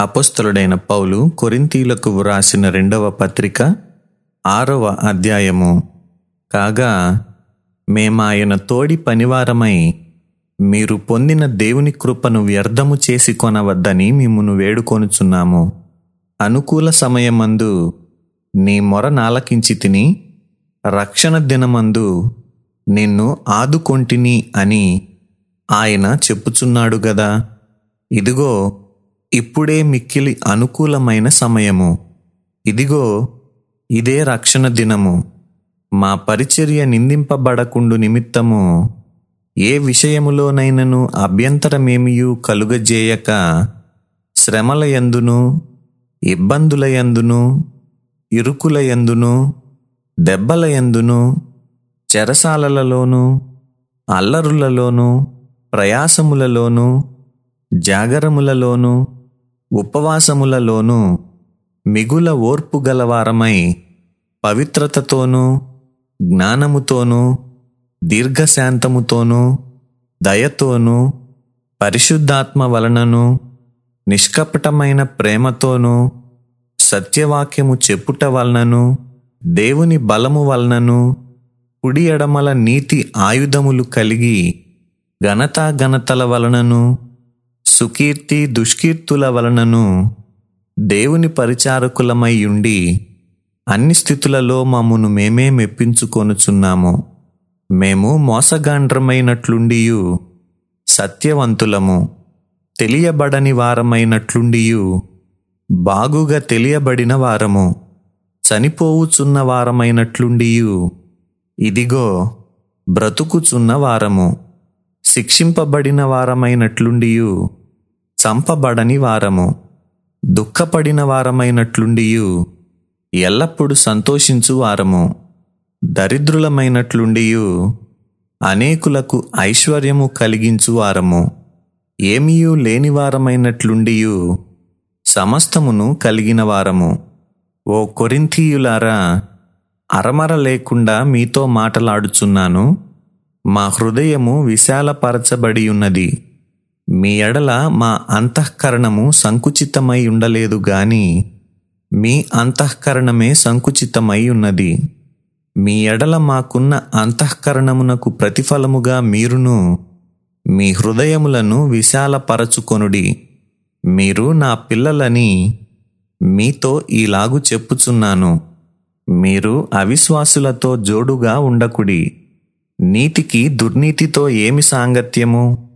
అపొస్తలుడైన పౌలు కొరింతీలకు వ్రాసిన రెండవ పత్రిక ఆరవ అధ్యాయము. కాగా మేమాయన తోడి పనివారమై మీరు పొందిన దేవుని కృపను వ్యర్థము చేసి కొనవద్దని మిమ్మును వేడుకొనుచున్నాము. అనుకూల సమయమందు నీ మొర నాలకించి తిని రక్షణ దినమందు నిన్ను ఆదుకొంటిని అని ఆయన చెప్పుచున్నాడు గదా. ఇదిగో ఇప్పుడే మిక్కిలి అనుకూలమైన సమయము. ఇదిగో ఇదే రక్షణ దినము. మా పరిచర్య నిందింపబడకుండు నిమిత్తము ఏ విషయములోనైనను అభ్యంతరమేమియు కలుగజేయక శ్రమల యందును ఇబ్బందుల యందును ఇరుకుల యందును దెబ్బల యందును ఉపవాసములలోనూ మిగుల ఓర్పు గలవారమై పవిత్రతతోనూ జ్ఞానముతోనూ దీర్ఘశాంతముతోనూ దయతోనూ పరిశుద్ధాత్మ వలనను నిష్కపటమైన ప్రేమతోనూ సత్యవాక్యము చెప్పుట వలనను దేవుని బలము వలనను కుడి ఎడమల నీతి ఆయుధములు కలిగి ఘనతా ఘనతల వలనను సుకీర్తి దుష్కీర్తుల వలనను దేవుని పరిచారకులమై ఉండి అన్ని స్థితులలో మమ్మును మేమే మెప్పించుకొనుచున్నాము. మేము మోసగాండ్రమైనట్లుండియు సత్యవంతులము. తెలియబడని వారమైనట్లుండియు బాగుగా తెలియబడిన వారము. చనిపోవుచున్న వారమైనట్లుండియు ఇదిగో బ్రతుకుచున్న వారము. శిక్షింపబడిన వారమైనట్లుండియు చంపబడని వారము. దుఃఖపడిన వారమైనట్లుండియు. ఎల్లప్పుడూ సంతోషించు వారము. దరిద్రులమైనట్లుండియు. అనేకులకు ఐశ్వర్యము కలిగించు వారము. ఏమీయూ లేనివారమైనట్లుండియు సమస్తమును కలిగిన వారము. ఓ కొరింథీయులారా అరమర లేకుండా మీతో మాటలాడుచున్నాను. మా హృదయము విశాలపరచబడి ఉన్నది మీ ఎడల మా అంతఃకరణము సంకుచితమై ఉండలేదు గాని మీ అంతఃకరణమే సంకుచితమై ఉన్నది. మీ ఎడల మాకున్న అంతఃకరణమునకు ప్రతిఫలముగా మీరును మీ హృదయములను విశాలపరచుకొనుడి. మీరు నా పిల్లలని మీతో ఈలాగు చెప్పుచున్నాను. మీరు అవిశ్వాసులతో జోడుగా ఉండకుడి. నీతికి దుర్నీతితో ఏమి సాంగత్యము?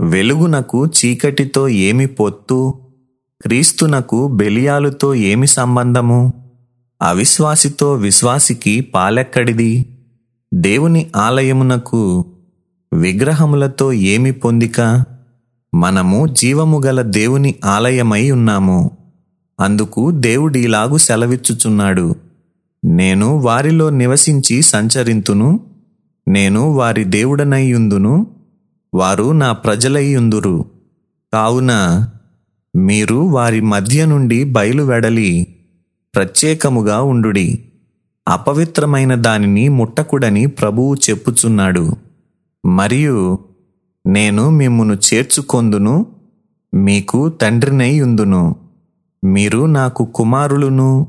వెలుగునకు చీకటితో ఏమి పొత్తు? క్రీస్తునకు బెలియాలుతో ఏమి సంబంధము? అవిశ్వాసితో విశ్వాసికి పాలెక్కడిది? దేవుని ఆలయమునకు విగ్రహములతో ఏమి పొందిక? మనము జీవము గల దేవుని ఆలయమై ఉన్నాము. అందుకు దేవుడిలాగు సెలవిచ్చుచున్నాడు. నేను వారిలో నివసించి సంచరింతును. నేను వారి దేవుడనయ్యుందును వారు నా ప్రజలయ్యుందురు కావున మీరు వారి మధ్య నుండి బయలువెడలి ప్రత్యేకముగా ఉండుడి. అపవిత్రమైన దానిని ముట్టకుడని ప్రభువు చెప్పుచున్నాడు. మరియు నేను మిమ్మును చేర్చుకొందును మీకు తండ్రినైయుందును మీరు నాకు కుమారులును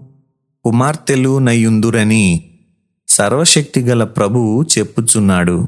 కుమార్తెలు నయ్యుందురని సర్వశక్తిగల ప్రభువు చెప్పుచున్నాడు.